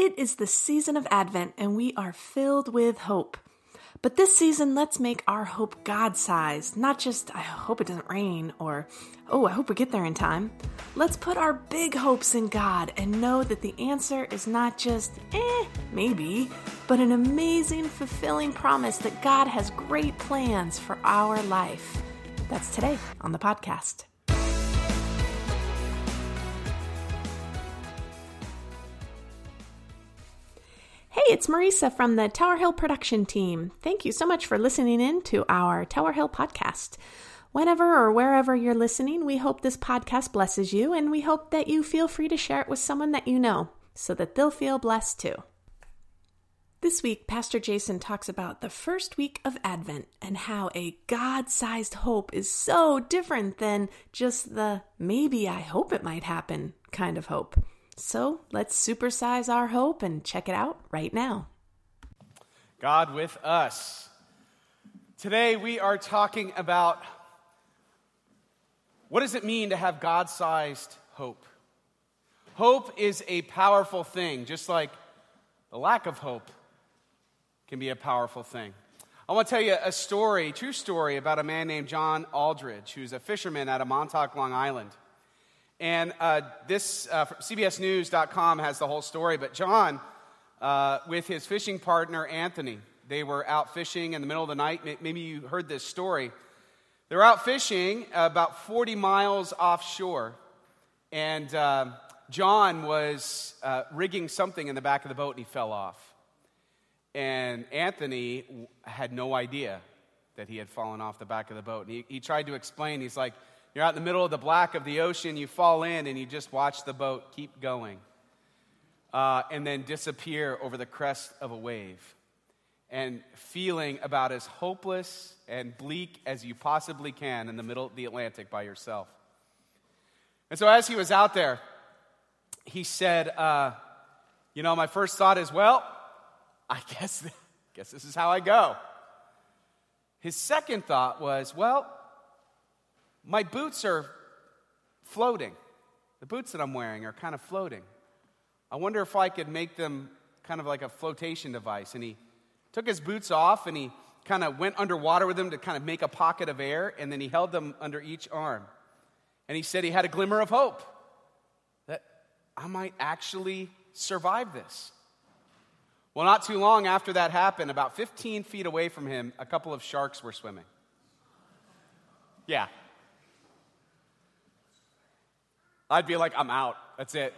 It is the season of Advent, and we are filled with hope. But this season, let's make our hope God sized, not just, I hope it doesn't rain, or, oh, I hope we get there in time. Let's put our big hopes in God and know that the answer is not just, eh, maybe, but an amazing, fulfilling promise that God has great plans for our life. That's today on the podcast. It's Marisa from the Tower Hill production team. Thank you so much for listening in to our Tower Hill podcast. Whenever or wherever you're listening, we hope this podcast blesses you, and we hope that you feel free to share it with someone that you know so that they'll feel blessed too. This week, Pastor Jason talks about the first week of Advent and how a God sized hope is so different than just the maybe I hope it might happen kind of hope. So let's supersize our hope and check it out right now. God with us. Today we are talking about what does it mean to have God sized hope? Hope is a powerful thing, just like the lack of hope can be a powerful thing. I want to tell you a story, true story, about a man named John Aldridge, who's a fisherman out of Montauk, Long Island. And uh, this, uh, CBSNews.com has the whole story, but John, uh, with his fishing partner Anthony, they were out fishing in the middle of the night. Maybe you heard this story. They were out fishing about 40 miles offshore, and uh, John was uh, rigging something in the back of the boat and he fell off. And Anthony had no idea that he had fallen off the back of the boat. And he, he tried to explain, he's like, you're out in the middle of the black of the ocean, you fall in, and you just watch the boat keep going uh, and then disappear over the crest of a wave. And feeling about as hopeless and bleak as you possibly can in the middle of the Atlantic by yourself. And so, as he was out there, he said, uh, You know, my first thought is, well, I guess, guess this is how I go. His second thought was, well, my boots are floating. The boots that I'm wearing are kind of floating. I wonder if I could make them kind of like a flotation device. And he took his boots off and he kind of went underwater with them to kind of make a pocket of air, and then he held them under each arm. And he said he had a glimmer of hope that I might actually survive this. Well, not too long after that happened, about 15 feet away from him, a couple of sharks were swimming. Yeah, I'd be like, I'm out. That's it.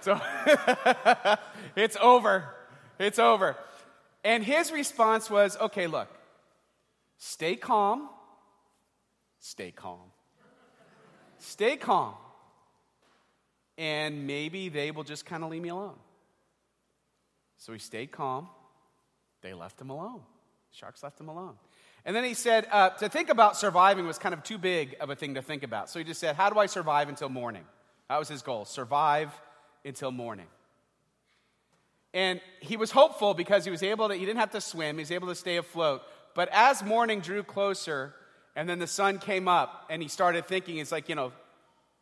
So it's over. It's over. And his response was, okay, look, stay calm, stay calm, stay calm. And maybe they will just kind of leave me alone. So he stayed calm. They left him alone. Sharks left him alone. And then he said, uh, to think about surviving was kind of too big of a thing to think about. So he just said, How do I survive until morning? That was his goal survive until morning. And he was hopeful because he was able to, he didn't have to swim, he was able to stay afloat. But as morning drew closer, and then the sun came up, and he started thinking, it's like, you know,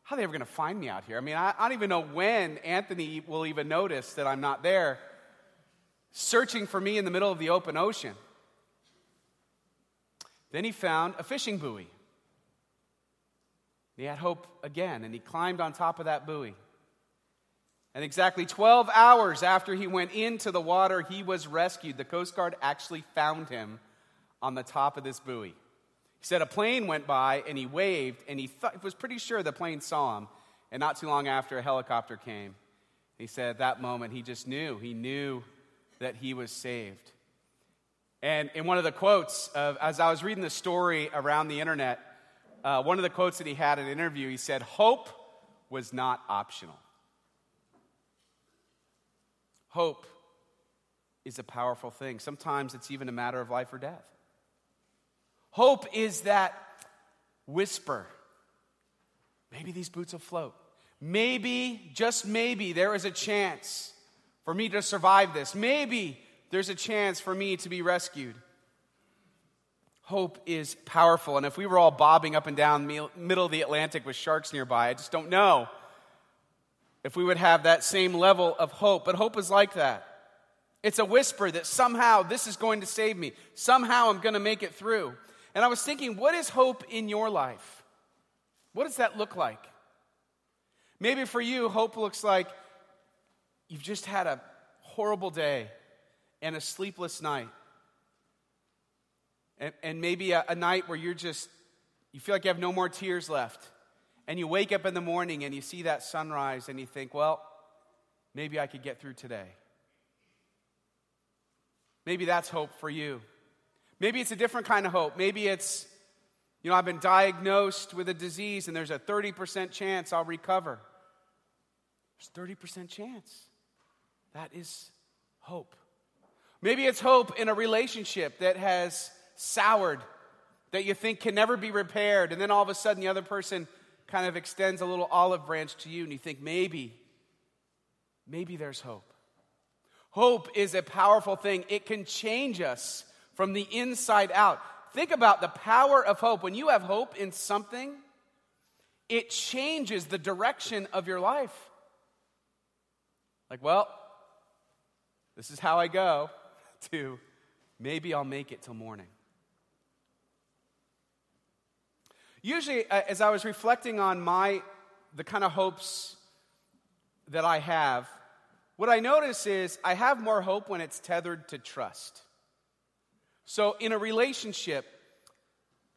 how are they ever going to find me out here? I mean, I, I don't even know when Anthony will even notice that I'm not there, searching for me in the middle of the open ocean. Then he found a fishing buoy. He had hope again, and he climbed on top of that buoy. And exactly 12 hours after he went into the water, he was rescued. The Coast Guard actually found him on the top of this buoy. He said a plane went by and he waved, and he th- was pretty sure the plane saw him. And not too long after, a helicopter came. He said at that moment, he just knew. He knew that he was saved. And in one of the quotes, of, as I was reading the story around the internet, uh, one of the quotes that he had in an interview, he said, Hope was not optional. Hope is a powerful thing. Sometimes it's even a matter of life or death. Hope is that whisper. Maybe these boots will float. Maybe, just maybe, there is a chance for me to survive this. Maybe there's a chance for me to be rescued. Hope is powerful. And if we were all bobbing up and down the middle of the Atlantic with sharks nearby, I just don't know if we would have that same level of hope. But hope is like that. It's a whisper that somehow this is going to save me. Somehow I'm going to make it through. And I was thinking, what is hope in your life? What does that look like? Maybe for you, hope looks like you've just had a horrible day and a sleepless night. And, and maybe a, a night where you're just, you feel like you have no more tears left. And you wake up in the morning and you see that sunrise and you think, well, maybe I could get through today. Maybe that's hope for you. Maybe it's a different kind of hope. Maybe it's, you know, I've been diagnosed with a disease and there's a 30% chance I'll recover. There's 30% chance. That is hope. Maybe it's hope in a relationship that has soured, that you think can never be repaired, and then all of a sudden the other person kind of extends a little olive branch to you, and you think maybe, maybe there's hope. Hope is a powerful thing, it can change us from the inside out. Think about the power of hope. When you have hope in something, it changes the direction of your life. Like, well, this is how I go, to maybe I'll make it till morning. Usually, uh, as I was reflecting on my, the kind of hopes that I have, what I notice is I have more hope when it's tethered to trust. So, in a relationship,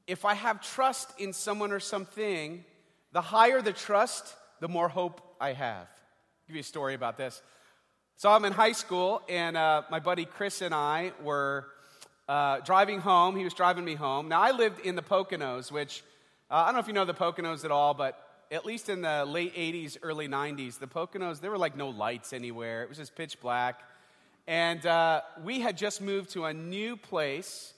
if I have trust in someone or something, the higher the trust, the more hope I have. I'll give you a story about this. So, I'm in high school, and uh, my buddy Chris and I were uh, driving home. He was driving me home. Now, I lived in the Poconos, which uh, I don't know if you know the Poconos at all, but at least in the late 80s, early 90s, the Poconos, there were like no lights anywhere. It was just pitch black. And uh, we had just moved to a new place,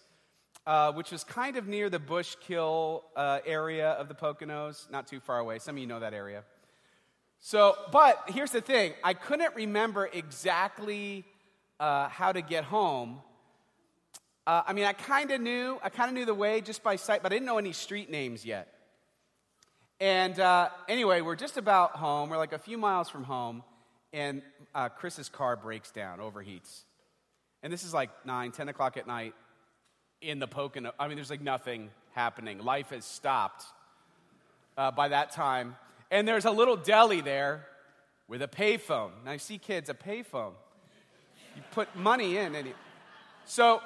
uh, which was kind of near the Bushkill uh, area of the Poconos, not too far away. Some of you know that area. So, but here's the thing I couldn't remember exactly uh, how to get home uh, I mean, I kind of knew, I kind of knew the way just by sight, but I didn't know any street names yet. And uh, anyway, we're just about home. We're like a few miles from home, and uh, Chris's car breaks down, overheats. And this is like 9, 10 o'clock at night in the Pocono. I mean, there's like nothing happening. Life has stopped uh, by that time. And there's a little deli there with a payphone. Now, you see, kids, a payphone. You put money in, and you, so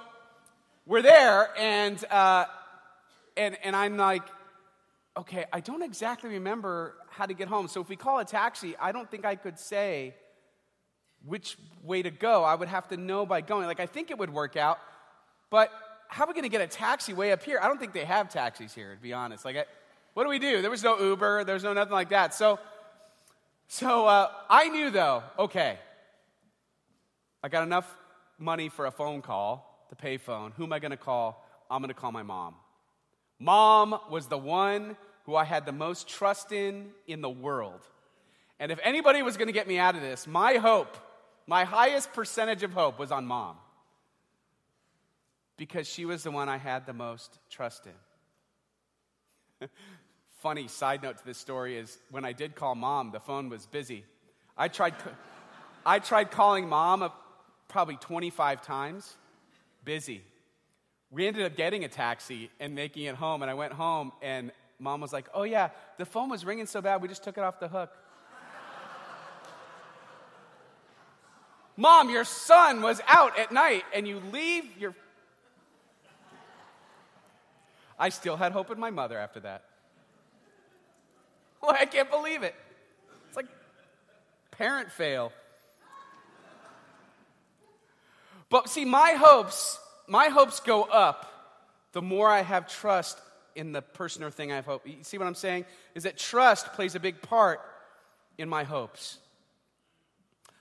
we're there, and, uh, and, and I'm like, okay, I don't exactly remember how to get home. So if we call a taxi, I don't think I could say which way to go. I would have to know by going. Like, I think it would work out, but how are we going to get a taxi way up here? I don't think they have taxis here, to be honest. Like, I, what do we do? There was no Uber, there was no nothing like that. So, so uh, I knew though, okay, I got enough money for a phone call the payphone. Who am I going to call? I'm going to call my mom. Mom was the one who I had the most trust in in the world. And if anybody was going to get me out of this, my hope, my highest percentage of hope was on mom. Because she was the one I had the most trust in. Funny side note to this story is when I did call mom, the phone was busy. I tried, I tried calling mom probably 25 times busy. We ended up getting a taxi and making it home, and I went home, and mom was like, Oh, yeah, the phone was ringing so bad, we just took it off the hook. Mom, your son was out at night, and you leave your. I still had hope in my mother after that. Well, I can't believe it. It's like parent fail. But see, my hopes, my hopes go up the more I have trust in the person or thing I have hope. You see what I'm saying? Is that trust plays a big part in my hopes.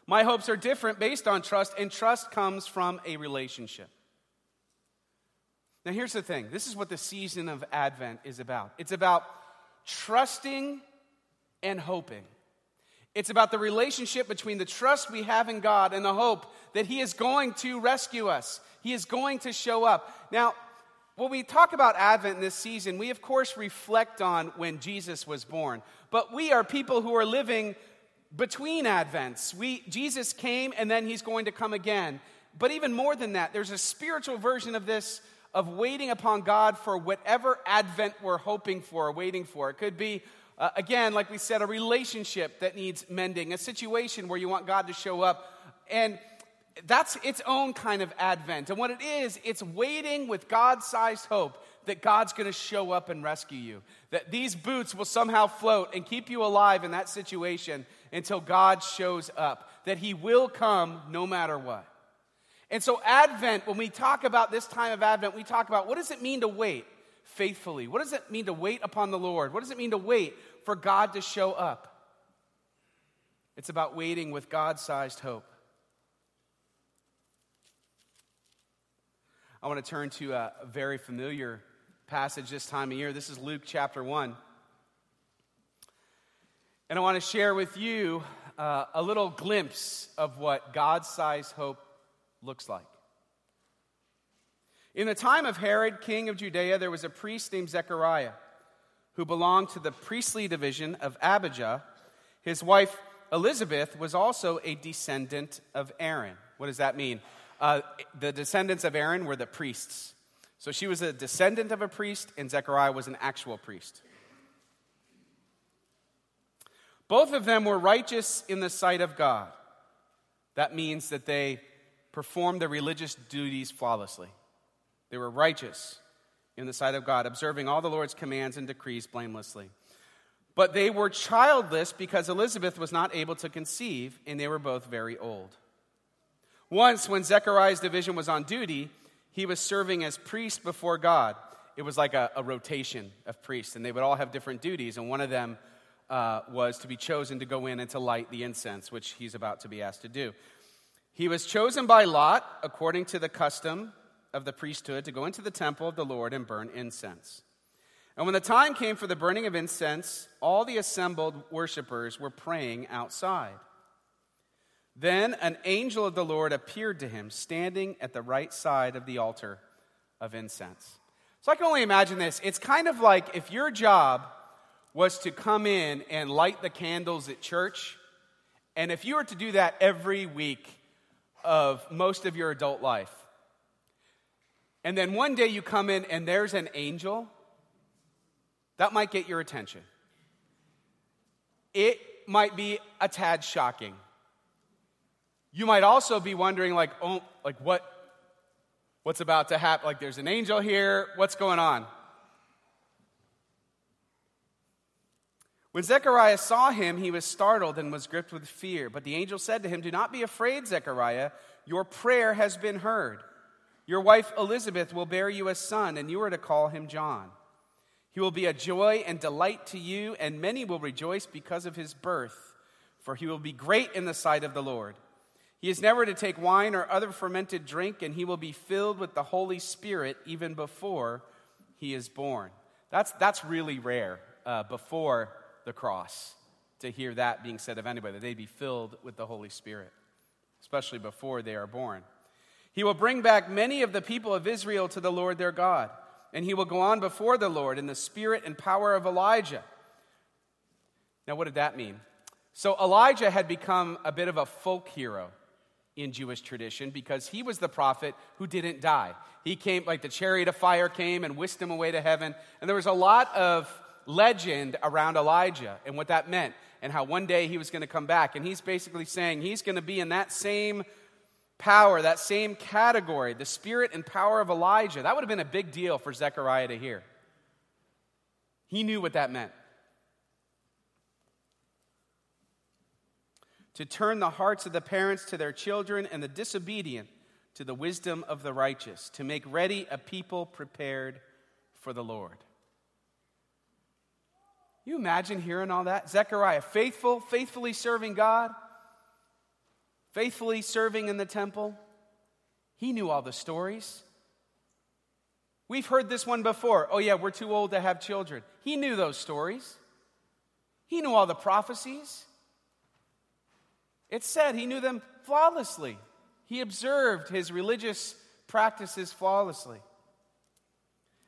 My hopes are different based on trust, and trust comes from a relationship. Now, here's the thing this is what the season of Advent is about it's about trusting and hoping. It's about the relationship between the trust we have in God and the hope that He is going to rescue us. He is going to show up. Now, when we talk about Advent in this season, we of course reflect on when Jesus was born. But we are people who are living between Advents. We, Jesus came and then he's going to come again. But even more than that, there's a spiritual version of this of waiting upon God for whatever Advent we're hoping for, waiting for. It could be, uh, again, like we said, a relationship that needs mending, a situation where you want God to show up. And that's its own kind of Advent. And what it is, it's waiting with God sized hope that God's going to show up and rescue you. That these boots will somehow float and keep you alive in that situation until God shows up. That He will come no matter what. And so, Advent, when we talk about this time of Advent, we talk about what does it mean to wait faithfully? What does it mean to wait upon the Lord? What does it mean to wait for God to show up? It's about waiting with God sized hope. I want to turn to a very familiar passage this time of year. This is Luke chapter 1. And I want to share with you uh, a little glimpse of what God sized hope looks like. In the time of Herod, king of Judea, there was a priest named Zechariah who belonged to the priestly division of Abijah. His wife Elizabeth was also a descendant of Aaron. What does that mean? Uh, the descendants of Aaron were the priests. So she was a descendant of a priest, and Zechariah was an actual priest. Both of them were righteous in the sight of God. That means that they performed their religious duties flawlessly. They were righteous in the sight of God, observing all the Lord's commands and decrees blamelessly. But they were childless because Elizabeth was not able to conceive, and they were both very old. Once, when Zechariah's division was on duty, he was serving as priest before God. It was like a, a rotation of priests, and they would all have different duties, and one of them uh, was to be chosen to go in and to light the incense, which he's about to be asked to do. He was chosen by Lot, according to the custom of the priesthood, to go into the temple of the Lord and burn incense. And when the time came for the burning of incense, all the assembled worshippers were praying outside. Then an angel of the Lord appeared to him, standing at the right side of the altar of incense. So I can only imagine this. It's kind of like if your job was to come in and light the candles at church, and if you were to do that every week of most of your adult life, and then one day you come in and there's an angel, that might get your attention. It might be a tad shocking. You might also be wondering, like, oh, like what, what's about to happen? Like, there's an angel here. What's going on? When Zechariah saw him, he was startled and was gripped with fear. But the angel said to him, Do not be afraid, Zechariah. Your prayer has been heard. Your wife Elizabeth will bear you a son, and you are to call him John. He will be a joy and delight to you, and many will rejoice because of his birth, for he will be great in the sight of the Lord. He is never to take wine or other fermented drink, and he will be filled with the Holy Spirit even before he is born. That's, that's really rare uh, before the cross to hear that being said of anybody, that they'd be filled with the Holy Spirit, especially before they are born. He will bring back many of the people of Israel to the Lord their God, and he will go on before the Lord in the spirit and power of Elijah. Now, what did that mean? So, Elijah had become a bit of a folk hero in Jewish tradition because he was the prophet who didn't die. He came, like the chariot of fire came and whisked him away to heaven. And there was a lot of legend around Elijah and what that meant and how one day he was going to come back. And he's basically saying he's going to be in that same power, that same category, the spirit and power of Elijah. That would have been a big deal for Zechariah to hear. He knew what that meant. to turn the hearts of the parents to their children and the disobedient to the wisdom of the righteous, to make ready a people prepared for the Lord. You imagine hearing all that? Zechariah, faithful, faithfully serving God, faithfully serving in the temple. He knew all the stories. We've heard this one before. Oh, yeah, we're too old to have children. He knew those stories. He knew all the prophecies. It said he knew them flawlessly. He observed his religious practices flawlessly.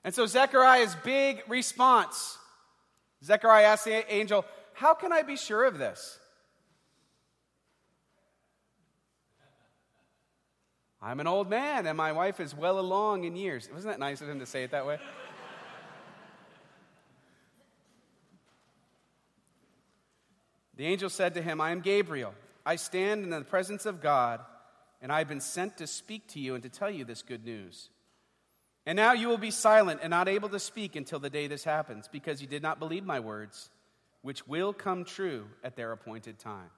And so Zechariah's big response Zechariah asked the angel, How can I be sure of this? I'm an old man and my wife is well along in years. Wasn't that nice of him to say it that way? the angel said to him, I am Gabriel. I stand in the presence of God, and I have been sent to speak to you and to tell you this good news. And now you will be silent and not able to speak until the day this happens, because you did not believe my words, which will come true at their appointed time.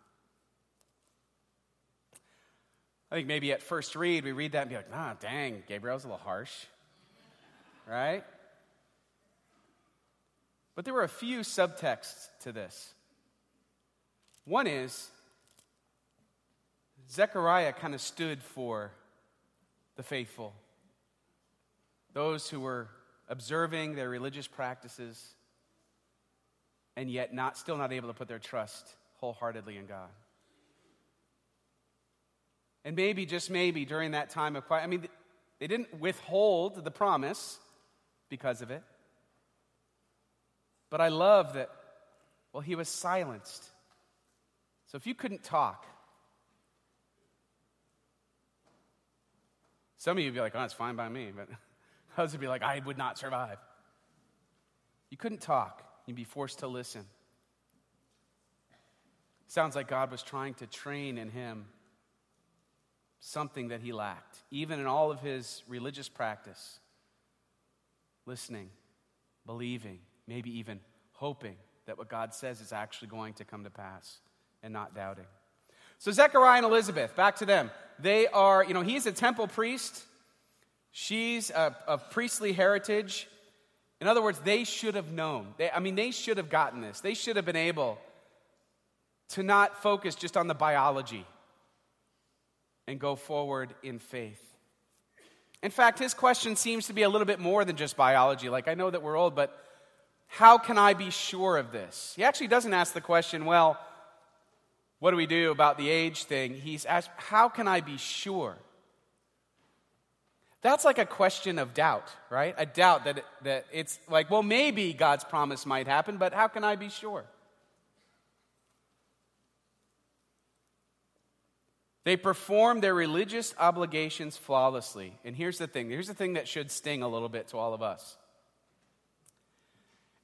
I think maybe at first read, we read that and be like, ah, dang, Gabriel's a little harsh. Right? But there were a few subtexts to this. One is Zechariah kind of stood for the faithful, those who were observing their religious practices and yet not, still not able to put their trust wholeheartedly in God. And maybe, just maybe, during that time of quiet, I mean, they didn't withhold the promise because of it. But I love that, well, he was silenced. So if you couldn't talk, some of you would be like, oh, it's fine by me. But others would be like, I would not survive. You couldn't talk, you'd be forced to listen. Sounds like God was trying to train in him something that he lacked, even in all of his religious practice. Listening, believing, maybe even hoping that what God says is actually going to come to pass and not doubting. So, Zechariah and Elizabeth, back to them. They are, you know, he's a temple priest, she's of priestly heritage. In other words, they should have known. They, I mean, they should have gotten this. They should have been able to not focus just on the biology and go forward in faith. In fact, his question seems to be a little bit more than just biology. Like, I know that we're old, but how can I be sure of this? He actually doesn't ask the question, well, what do we do about the age thing? He's asked, how can I be sure? That's like a question of doubt, right? A doubt that, that it's like, well, maybe God's promise might happen, but how can I be sure? They perform their religious obligations flawlessly. And here's the thing here's the thing that should sting a little bit to all of us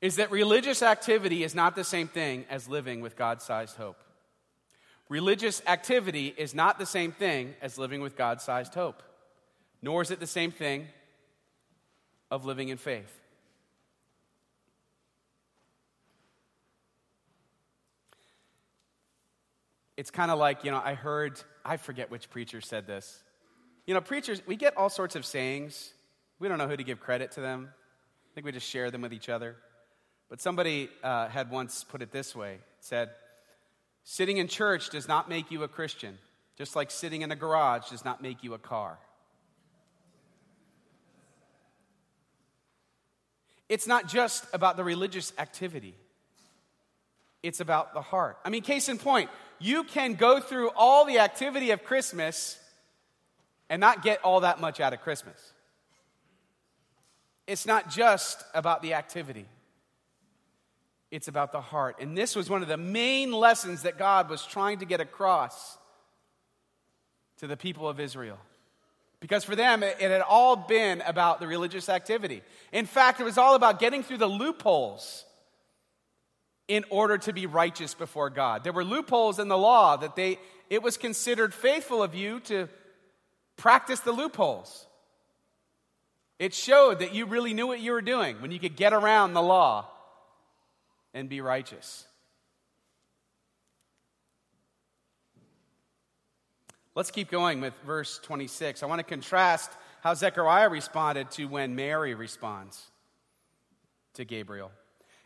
is that religious activity is not the same thing as living with God sized hope. Religious activity is not the same thing as living with God sized hope, nor is it the same thing of living in faith. It's kind of like, you know, I heard I forget which preacher said this. You know, preachers, we get all sorts of sayings. We don't know who to give credit to them. I think we just share them with each other. But somebody uh, had once put it this way said, Sitting in church does not make you a Christian, just like sitting in a garage does not make you a car. It's not just about the religious activity, it's about the heart. I mean, case in point, you can go through all the activity of Christmas and not get all that much out of Christmas. It's not just about the activity, it's about the heart. And this was one of the main lessons that God was trying to get across to the people of Israel. Because for them, it had all been about the religious activity. In fact, it was all about getting through the loopholes in order to be righteous before God. There were loopholes in the law that they it was considered faithful of you to practice the loopholes. It showed that you really knew what you were doing when you could get around the law and be righteous. Let's keep going with verse 26. I want to contrast how Zechariah responded to when Mary responds to Gabriel.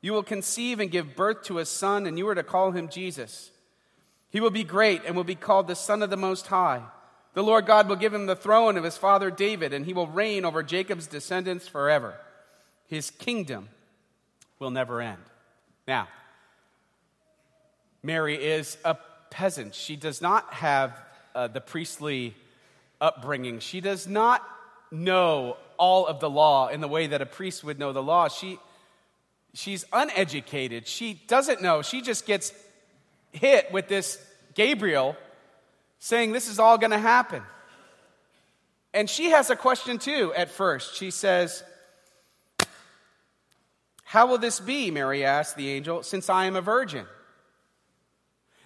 You will conceive and give birth to a son, and you are to call him Jesus. He will be great and will be called the Son of the Most High. The Lord God will give him the throne of his father David, and he will reign over Jacob's descendants forever. His kingdom will never end. Now, Mary is a peasant. She does not have uh, the priestly upbringing. She does not know all of the law in the way that a priest would know the law. She, she's uneducated. She doesn't know. She just gets hit with this Gabriel saying this is all going to happen. And she has a question too at first. She says, How will this be? Mary asked the angel, since I am a virgin.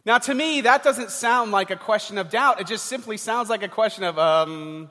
Now, to me, that doesn't sound like a question of doubt. It just simply sounds like a question of, um,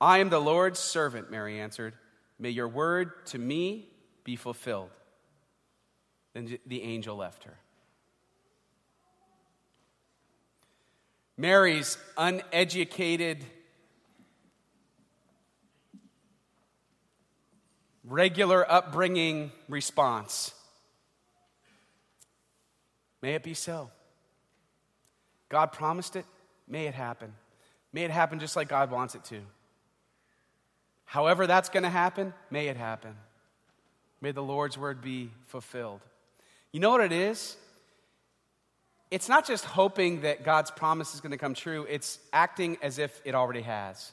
I am the Lord's servant, Mary answered. May your word to me be fulfilled. Then the angel left her. Mary's uneducated, regular upbringing response. May it be so. God promised it. May it happen. May it happen just like God wants it to. However, that's going to happen, may it happen. May the Lord's word be fulfilled. You know what it is? It's not just hoping that God's promise is going to come true, it's acting as if it already has.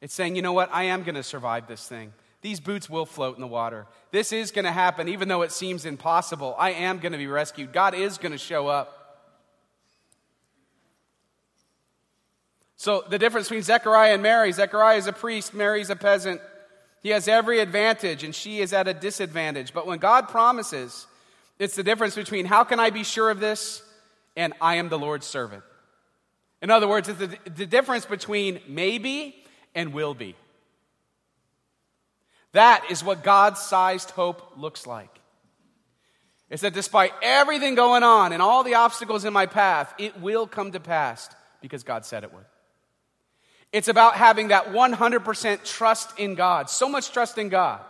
It's saying, you know what? I am going to survive this thing. These boots will float in the water. This is going to happen, even though it seems impossible. I am going to be rescued. God is going to show up. So, the difference between Zechariah and Mary Zechariah is a priest, Mary is a peasant. He has every advantage, and she is at a disadvantage. But when God promises, it's the difference between how can I be sure of this and I am the Lord's servant. In other words, it's the, the difference between maybe and will be. That is what God sized hope looks like. It's that despite everything going on and all the obstacles in my path, it will come to pass because God said it would. It's about having that 100% trust in God, so much trust in God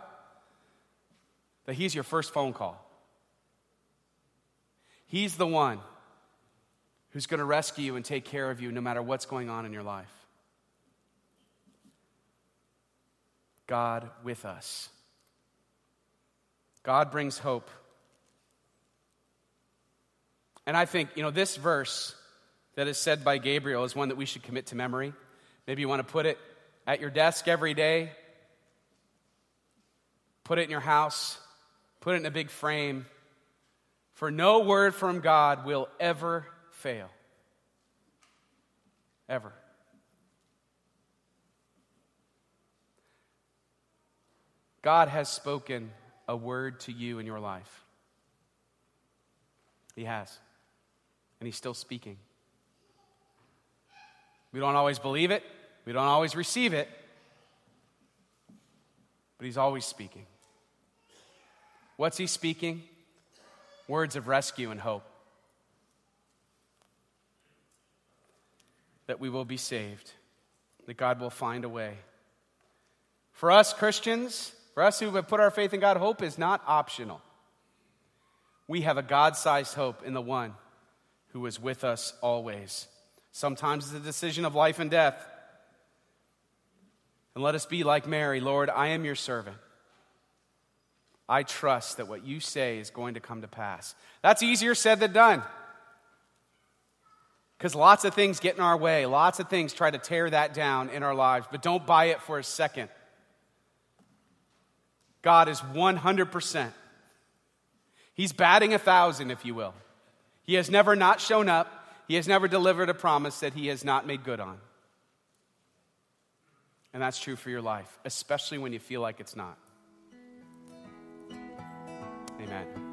that He's your first phone call. He's the one who's going to rescue you and take care of you no matter what's going on in your life. God with us. God brings hope. And I think, you know, this verse that is said by Gabriel is one that we should commit to memory. Maybe you want to put it at your desk every day, put it in your house, put it in a big frame. For no word from God will ever fail. Ever. God has spoken a word to you in your life. He has. And He's still speaking. We don't always believe it, we don't always receive it, but He's always speaking. What's He speaking? Words of rescue and hope. That we will be saved, that God will find a way. For us Christians, for us who have put our faith in God, hope is not optional. We have a God sized hope in the one who is with us always. Sometimes it's a decision of life and death. And let us be like Mary Lord, I am your servant. I trust that what you say is going to come to pass. That's easier said than done. Because lots of things get in our way, lots of things try to tear that down in our lives, but don't buy it for a second. God is 100%. He's batting a thousand, if you will. He has never not shown up, He has never delivered a promise that He has not made good on. And that's true for your life, especially when you feel like it's not. Amen.